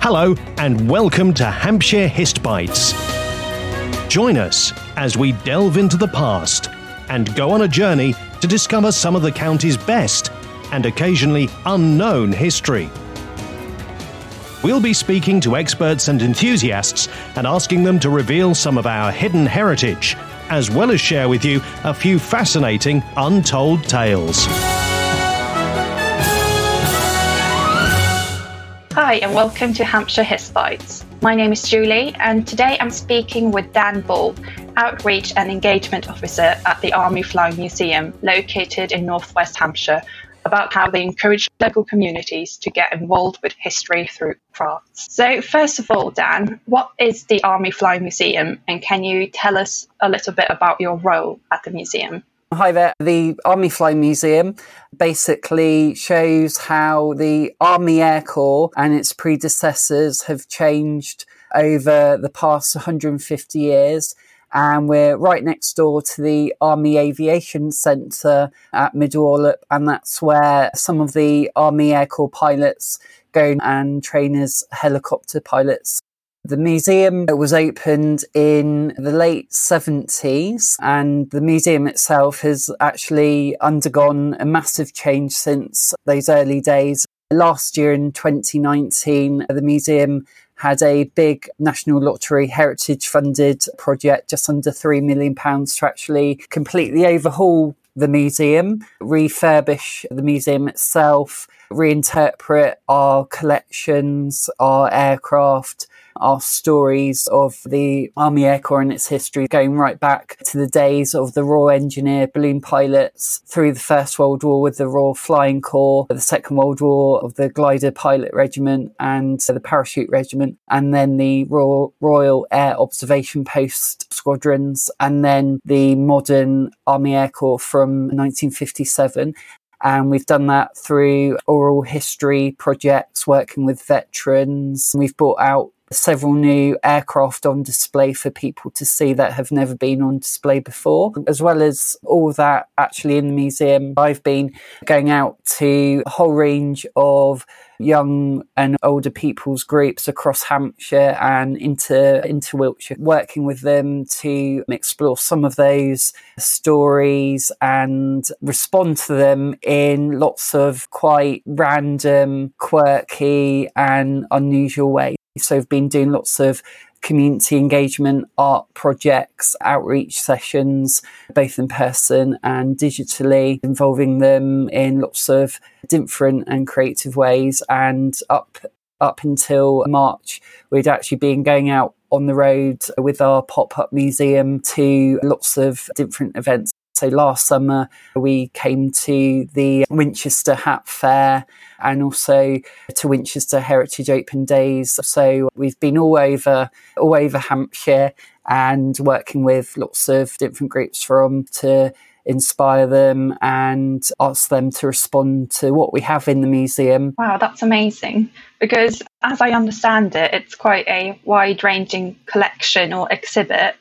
Hello, and welcome to Hampshire Hist Bites. Join us as we delve into the past and go on a journey to discover some of the county's best and occasionally unknown history. We'll be speaking to experts and enthusiasts and asking them to reveal some of our hidden heritage, as well as share with you a few fascinating untold tales. Hi, and welcome to Hampshire Hist Bites. My name is Julie, and today I'm speaking with Dan Ball, Outreach and Engagement Officer at the Army Flying Museum, located in northwest Hampshire, about how they encourage local communities to get involved with history through crafts. So, first of all, Dan, what is the Army Flying Museum, and can you tell us a little bit about your role at the museum? Hi there. The Army Flying Museum basically shows how the Army Air Corps and its predecessors have changed over the past 150 years. And we're right next door to the Army Aviation Centre at Mid and that's where some of the Army Air Corps pilots go and train as helicopter pilots. The museum was opened in the late 70s and the museum itself has actually undergone a massive change since those early days. Last year in 2019, the museum had a big National Lottery Heritage funded project, just under £3 million to actually completely overhaul the museum, refurbish the museum itself, reinterpret our collections, our aircraft, our stories of the Army Air Corps and its history, going right back to the days of the Royal Engineer balloon pilots through the First World War with the Royal Flying Corps, the Second World War of the Glider Pilot Regiment and the Parachute Regiment, and then the Royal, Royal Air Observation Post squadrons, and then the modern Army Air Corps from 1957 and we've done that through oral history projects, working with veterans. We've brought out several new aircraft on display for people to see that have never been on display before, as well as all that actually in the museum. I've been going out to a whole range of young and older people's groups across Hampshire and into into Wiltshire, working with them to explore some of those stories and respond to them in lots of quite random, quirky, and unusual ways. So I've been doing lots of community engagement, art projects, outreach sessions, both in person and digitally, involving them in lots of different and creative ways. And up up until March, we'd actually been going out on the road with our pop up museum to lots of different events so last summer we came to the Winchester Hat Fair and also to Winchester Heritage Open Days. So we've been all over all over Hampshire and working with lots of different groups from to inspire them and ask them to respond to what we have in the museum. Wow, that's amazing. Because as I understand it, it's quite a wide ranging collection or exhibit.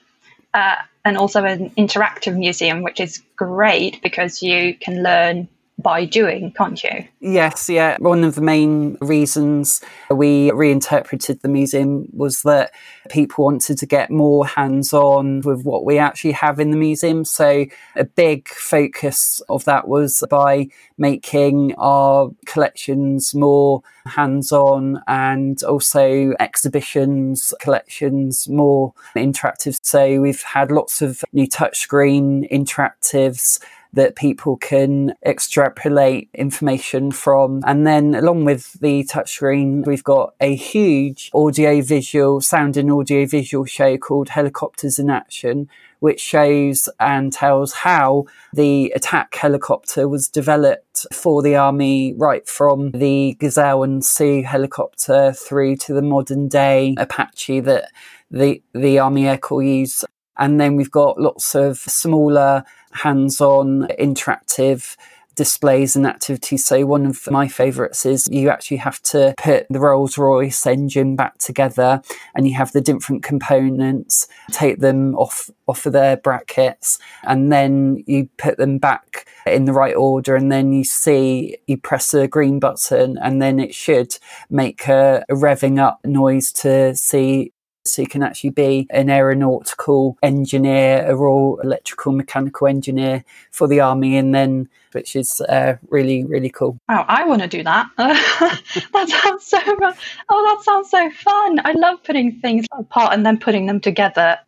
Uh, and also an interactive museum, which is great because you can learn by doing, can't you? Yes, yeah. One of the main reasons we reinterpreted the museum was that people wanted to get more hands on with what we actually have in the museum. So, a big focus of that was by making our collections more hands on and also exhibitions, collections more interactive. So, we've had lots of new touchscreen interactives that people can extrapolate information from. And then along with the touchscreen, we've got a huge audio visual, sound and audio visual show called Helicopters in Action, which shows and tells how the attack helicopter was developed for the army right from the Gazelle and Sioux helicopter through to the modern day Apache that the, the Army Air Corps use. And then we've got lots of smaller hands on interactive displays and activities. So one of my favourites is you actually have to put the Rolls Royce engine back together and you have the different components, take them off off of their brackets and then you put them back in the right order and then you see you press a green button and then it should make a, a revving up noise to see so you can actually be an aeronautical engineer, a Royal electrical mechanical engineer for the army, and then which is uh, really really cool. Wow, I want to do that. that sounds so. Oh, that sounds so fun! I love putting things apart and then putting them together.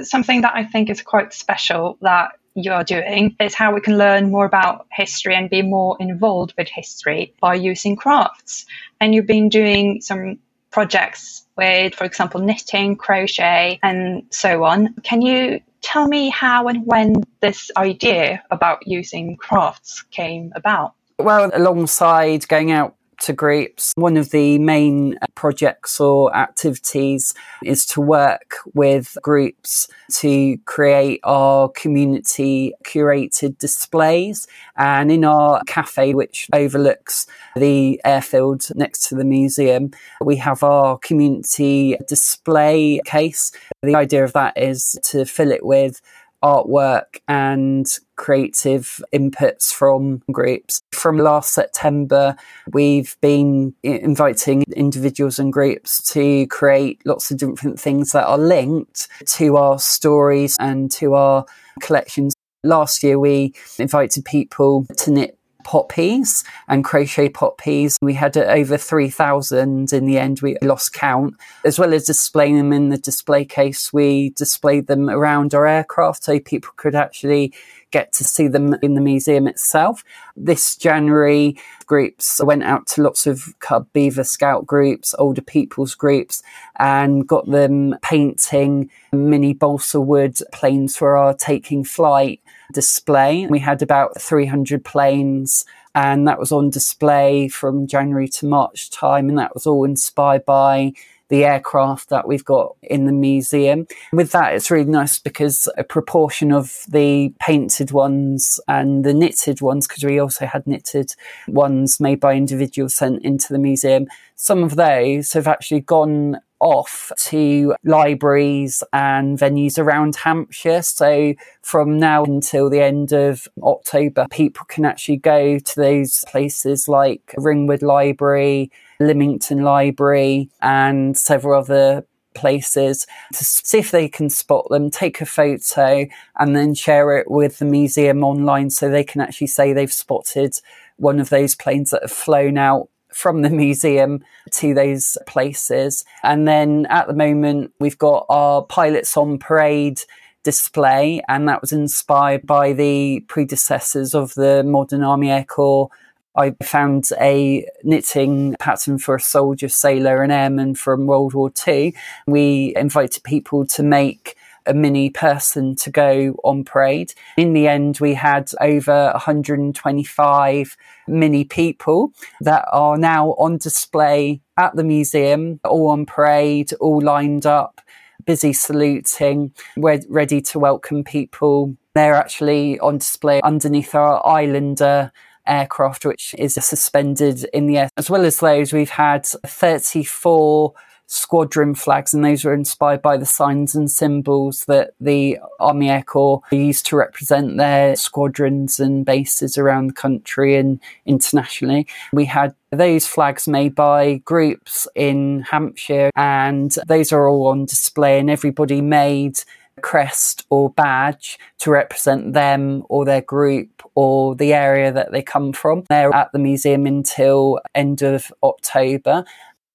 Something that I think is quite special that you're doing is how we can learn more about history and be more involved with history by using crafts. And you've been doing some projects with, for example, knitting, crochet, and so on. Can you tell me how and when this idea about using crafts came about? Well, alongside going out to groups. One of the main uh, projects or activities is to work with groups to create our community curated displays. And in our cafe, which overlooks the airfield next to the museum, we have our community display case. The idea of that is to fill it with artwork and creative inputs from groups. From last September, we've been inviting individuals and groups to create lots of different things that are linked to our stories and to our collections. Last year, we invited people to knit poppies and crochet poppies. We had uh, over 3,000 in the end. We lost count. As well as displaying them in the display case, we displayed them around our aircraft so people could actually get to see them in the museum itself. This January, groups went out to lots of Cub Beaver Scout groups, older people's groups, and got them painting mini balsa wood planes for our taking flight display. We had about 300 planes and that was on display from January to March time. And that was all inspired by the aircraft that we've got in the museum. With that, it's really nice because a proportion of the painted ones and the knitted ones, because we also had knitted ones made by individuals sent into the museum, some of those have actually gone off to libraries and venues around Hampshire. So from now until the end of October, people can actually go to those places like Ringwood Library, Lymington Library, and several other places to see if they can spot them, take a photo, and then share it with the museum online so they can actually say they've spotted one of those planes that have flown out from the museum to those places. And then at the moment, we've got our Pilots on Parade display, and that was inspired by the predecessors of the modern Army Air Corps. I found a knitting pattern for a soldier, sailor, and airman from World War II. We invited people to make a mini person to go on parade. In the end, we had over 125 mini people that are now on display at the museum, all on parade, all lined up, busy saluting, we're ready to welcome people. They're actually on display underneath our Islander aircraft, which is suspended in the air. As well as those, we've had 34 squadron flags, and those were inspired by the signs and symbols that the Army Air Corps used to represent their squadrons and bases around the country and internationally. We had those flags made by groups in Hampshire, and those are all on display, and everybody made crest or badge to represent them or their group or the area that they come from. They're at the museum until end of October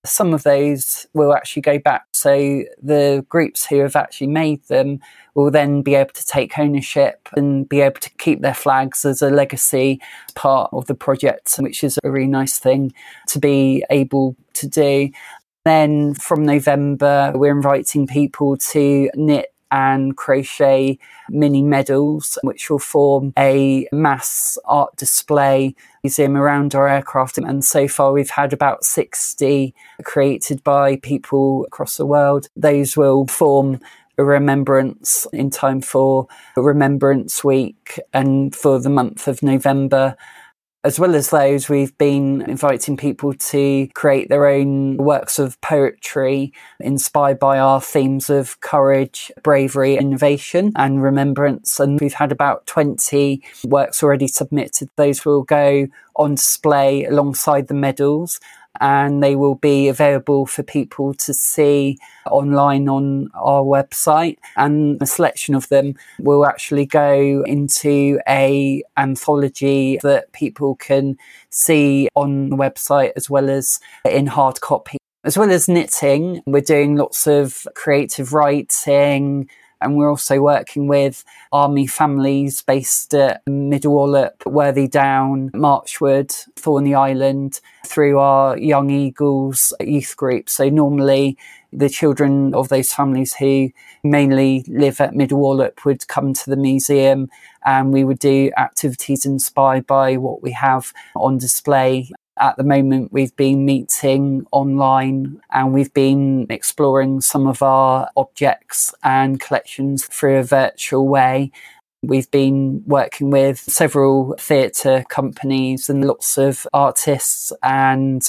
some of those will actually go back. So the groups who have actually made them will then be able to take ownership and be able to keep their flags as a legacy part of the project, which is a really nice thing to be able to do. Then from November, we're inviting people to knit and crochet mini medals, which will form a mass art display museum around our aircraft. And so far, we've had about 60 created by people across the world. Those will form a remembrance in time for Remembrance Week and for the month of November. As well as those, we've been inviting people to create their own works of poetry inspired by our themes of courage, bravery, innovation, and remembrance. And we've had about 20 works already submitted. Those will go on display alongside the medals and they will be available for people to see online on our website. And a selection of them will actually go into a anthology that people can see on the website as well as in hard copy. As well as knitting we're doing lots of creative writing and we're also working with army families based at Middlewallop, Worthy Down, Marchwood, Thorney Island through our Young Eagles youth group. So normally the children of those families who mainly live at Middlewallop would come to the museum and we would do activities inspired by what we have on display at the moment, we've been meeting online and we've been exploring some of our objects and collections through a virtual way. We've been working with several theatre companies and lots of artists and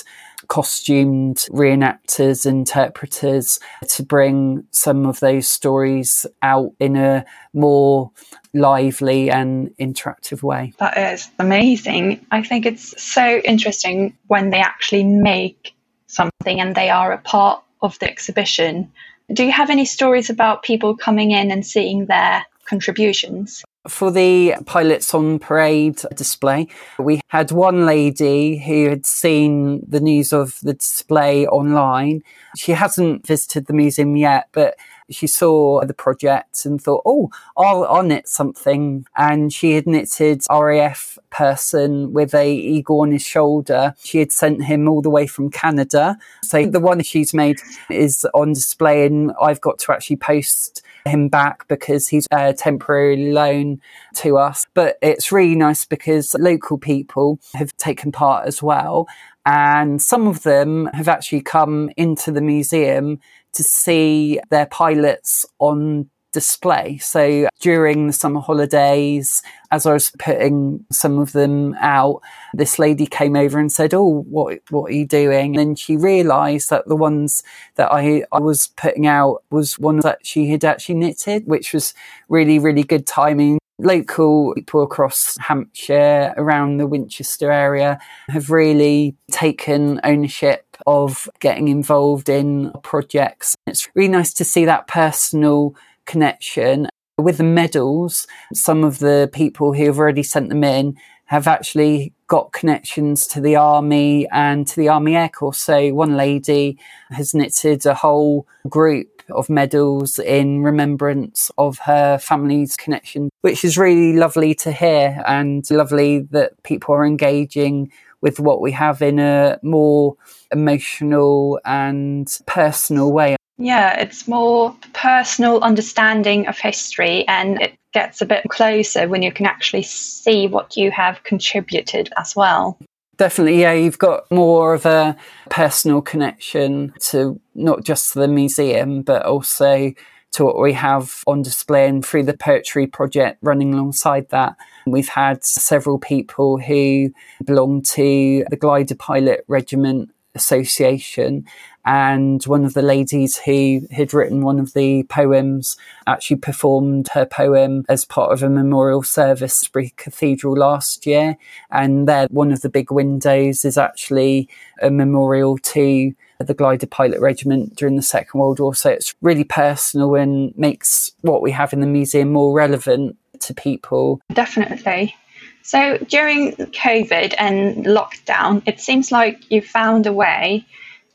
costumed reenactors, interpreters to bring some of those stories out in a more lively and interactive way. That is amazing. I think it's so interesting when they actually make something and they are a part of the exhibition. Do you have any stories about people coming in and seeing their contributions? For the Pilots on Parade display, we had one lady who had seen the news of the display online. She hasn't visited the museum yet, but she saw the project and thought, oh, I'll, I'll knit something. And she had knitted RAF person with a eagle on his shoulder. She had sent him all the way from Canada. So the one she's made is on display and I've got to actually post him back because he's a temporary loan to us. But it's really nice because local people have taken part as well. And some of them have actually come into the museum to see their pilots on display. So during the summer holidays, as I was putting some of them out, this lady came over and said, Oh, what, what are you doing? And she realized that the ones that I, I was putting out was one that she had actually knitted, which was really, really good timing local people across Hampshire, around the Winchester area, have really taken ownership of getting involved in projects. It's really nice to see that personal connection. With the medals, some of the people who have already sent them in have actually got connections to the army and to the army air corps. So one lady has knitted a whole group of medals in remembrance of her family's connection, which is really lovely to hear and lovely that people are engaging with what we have in a more emotional and personal way. Yeah, it's more personal understanding of history and it gets a bit closer when you can actually see what you have contributed as well. Definitely, yeah, you've got more of a personal connection to not just the museum, but also to what we have on display and through the poetry project running alongside that. We've had several people who belong to the Glider Pilot Regiment Association. And one of the ladies who had written one of the poems actually performed her poem as part of a memorial service at Bury Cathedral last year. And there, one of the big windows is actually a memorial to the glider pilot regiment during the Second World War. So it's really personal and makes what we have in the museum more relevant to people. Definitely. So during COVID and lockdown, it seems like you found a way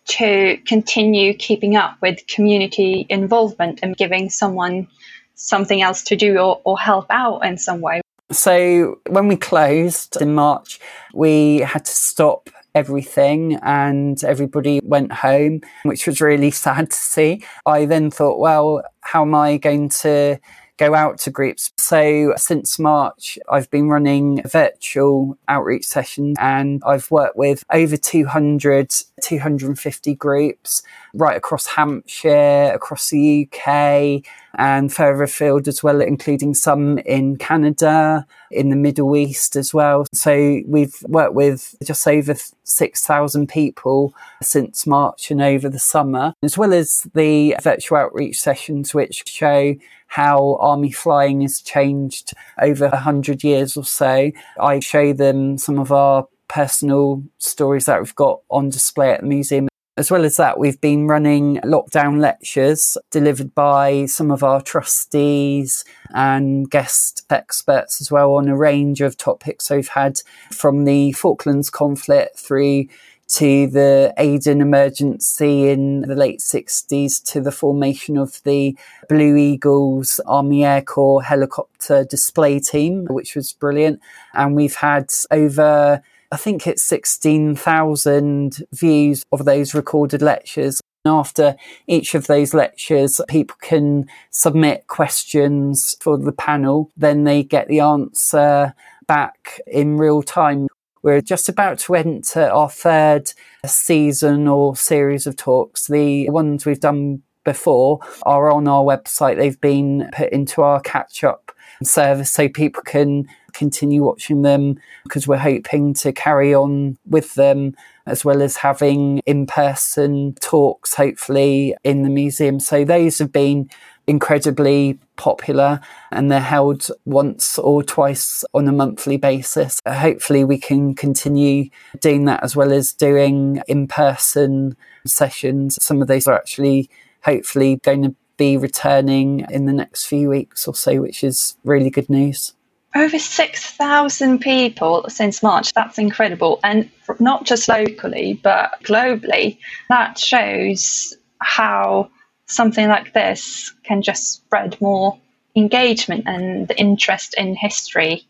to continue keeping up with community involvement and giving someone something else to do or, or help out in some way. So when we closed in March, we had to stop everything and everybody went home, which was really sad to see. I then thought, well, how am I going to go out to groups. So since March, I've been running virtual outreach sessions and I've worked with over 200 250 groups right across Hampshire, across the UK, and further afield as well, including some in Canada, in the Middle East as well. So we've worked with just over 6,000 people since March and over the summer, as well as the virtual outreach sessions, which show how army flying has changed over a hundred years or so. I show them some of our personal stories that we've got on display at the museum as well as that, we've been running lockdown lectures delivered by some of our trustees and guest experts as well on a range of topics. We've had from the Falklands conflict through to the Aden emergency in the late 60s to the formation of the Blue Eagles Army Air Corps helicopter display team, which was brilliant. And we've had over I think it's 16,000 views of those recorded lectures. After each of those lectures, people can submit questions for the panel. Then they get the answer back in real time. We're just about to enter our third season or series of talks. The ones we've done before are on our website. They've been put into our catch up service so people can continue watching them because we're hoping to carry on with them as well as having in person talks, hopefully, in the museum. So those have been incredibly popular and they're held once or twice on a monthly basis. Uh, hopefully, we can continue doing that as well as doing in person sessions. Some of those are actually hopefully going to be returning in the next few weeks or so, which is really good news. Over 6,000 people since March. That's incredible. And not just locally, but globally. That shows how something like this can just spread more engagement and the interest in history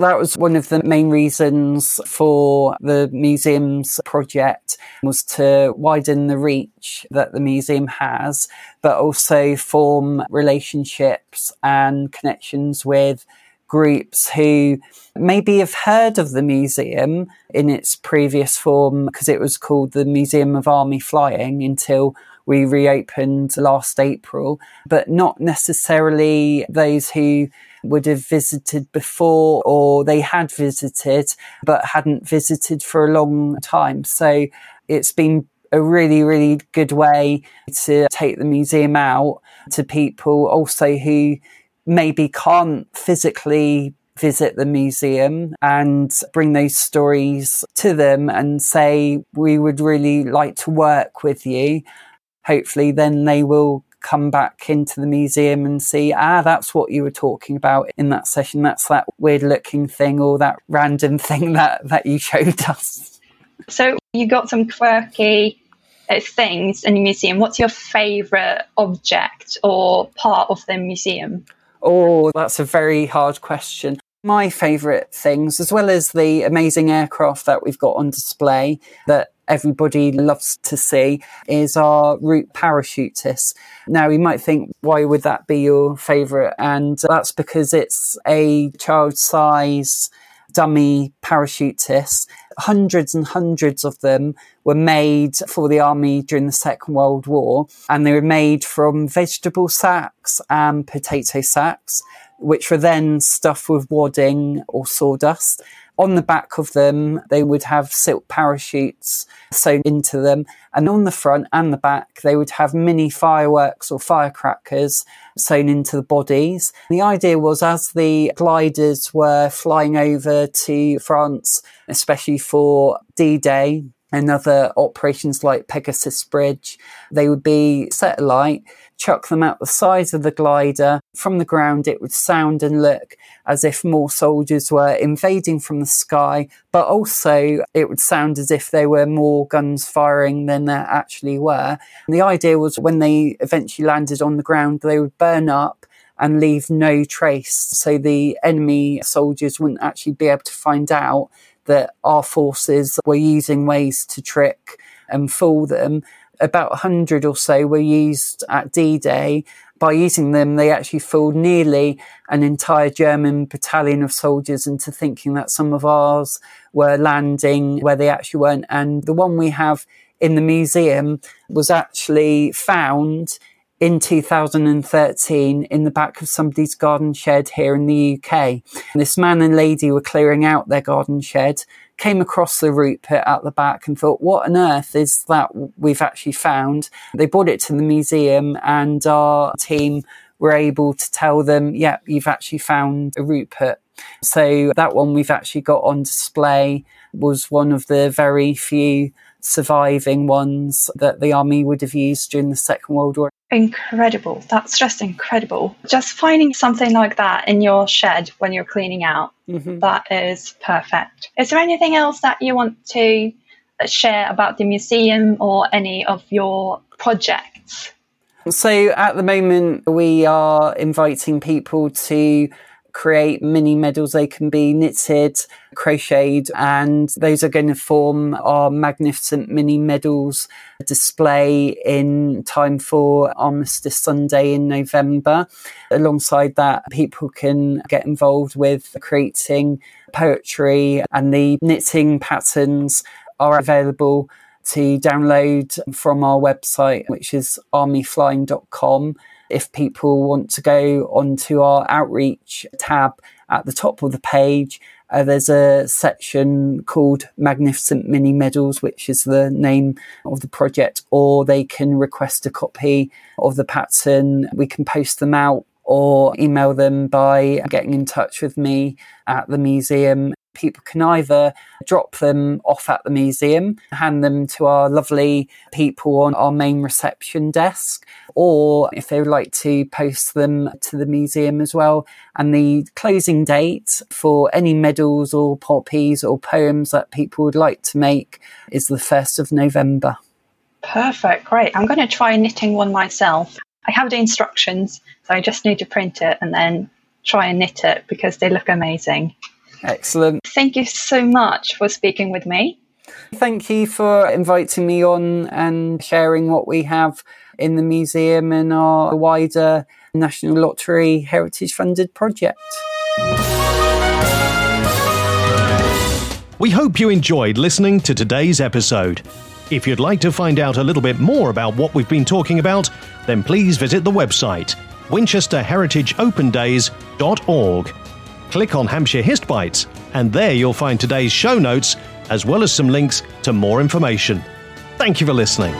that was one of the main reasons for the museum's project was to widen the reach that the museum has, but also form relationships and connections with groups who maybe have heard of the museum in its previous form because it was called the Museum of Army Flying until we reopened last April, but not necessarily those who would have visited before or they had visited but hadn't visited for a long time. So it's been a really, really good way to take the museum out to people also who maybe can't physically visit the museum and bring those stories to them and say, we would really like to work with you. Hopefully then they will come back into the museum and see, ah, that's what you were talking about in that session. That's that weird looking thing or that random thing that, that you showed us. So you got some quirky uh, things in the museum. What's your favourite object or part of the museum? Oh, that's a very hard question. My favourite things, as well as the amazing aircraft that we've got on display that everybody loves to see is our Rupert parachutists. Now, you might think, why would that be your favourite? And that's because it's a child size dummy parachutists. Hundreds and hundreds of them were made for the army during the Second World War, and they were made from vegetable sacks and potato sacks, which were then stuffed with wadding or sawdust on the back of them, they would have silk parachutes sewn into them. And on the front and the back, they would have mini fireworks or firecrackers sewn into the bodies. The idea was as the gliders were flying over to France, especially for D Day, and other operations like Pegasus Bridge, they would be set alight, chuck them out the sides of the glider. From the ground, it would sound and look as if more soldiers were invading from the sky, but also it would sound as if there were more guns firing than there actually were. And the idea was when they eventually landed on the ground, they would burn up and leave no trace. So the enemy soldiers wouldn't actually be able to find out that our forces were using ways to trick and fool them. About 100 or so were used at D Day. By using them, they actually fooled nearly an entire German battalion of soldiers into thinking that some of ours were landing where they actually weren't. And the one we have in the museum was actually found in 2013 in the back of somebody's garden shed here in the UK. This man and lady were clearing out their garden shed, came across the Rupert at the back and thought, what on earth is that we've actually found? They brought it to the museum and our team were able to tell them, yeah, you've actually found a Rupert. So that one we've actually got on display was one of the very few surviving ones that the army would have used during the Second World War. Incredible. That's just incredible. Just finding something like that in your shed when you're cleaning out, mm-hmm. that is perfect. Is there anything else that you want to share about the museum or any of your projects? So at the moment, we are inviting people to create mini medals. They can be knitted, crocheted, and those are going to form our magnificent mini medals display in time for Armistice Sunday in November. Alongside that, people can get involved with creating poetry and the knitting patterns are available to download from our website, which is armyflying.com if people want to go onto our outreach tab at the top of the page, uh, there's a section called Magnificent Mini Medals, which is the name of the project, or they can request a copy of the pattern. We can post them out or email them by getting in touch with me at the museum people can either drop them off at the museum, hand them to our lovely people on our main reception desk, or if they would like to post them to the museum as well. And the closing date for any medals or poppies or poems that people would like to make is the 1st of November. Perfect, great. I'm going to try knitting one myself. I have the instructions, so I just need to print it and then try and knit it because they look amazing. Excellent. Thank you so much for speaking with me. Thank you for inviting me on and sharing what we have in the museum and our wider National Lottery Heritage Funded project. We hope you enjoyed listening to today's episode. If you'd like to find out a little bit more about what we've been talking about, then please visit the website winchesterheritageopendays.org click on Hampshire Hist Bites, and there you'll find today's show notes as well as some links to more information. Thank you for listening.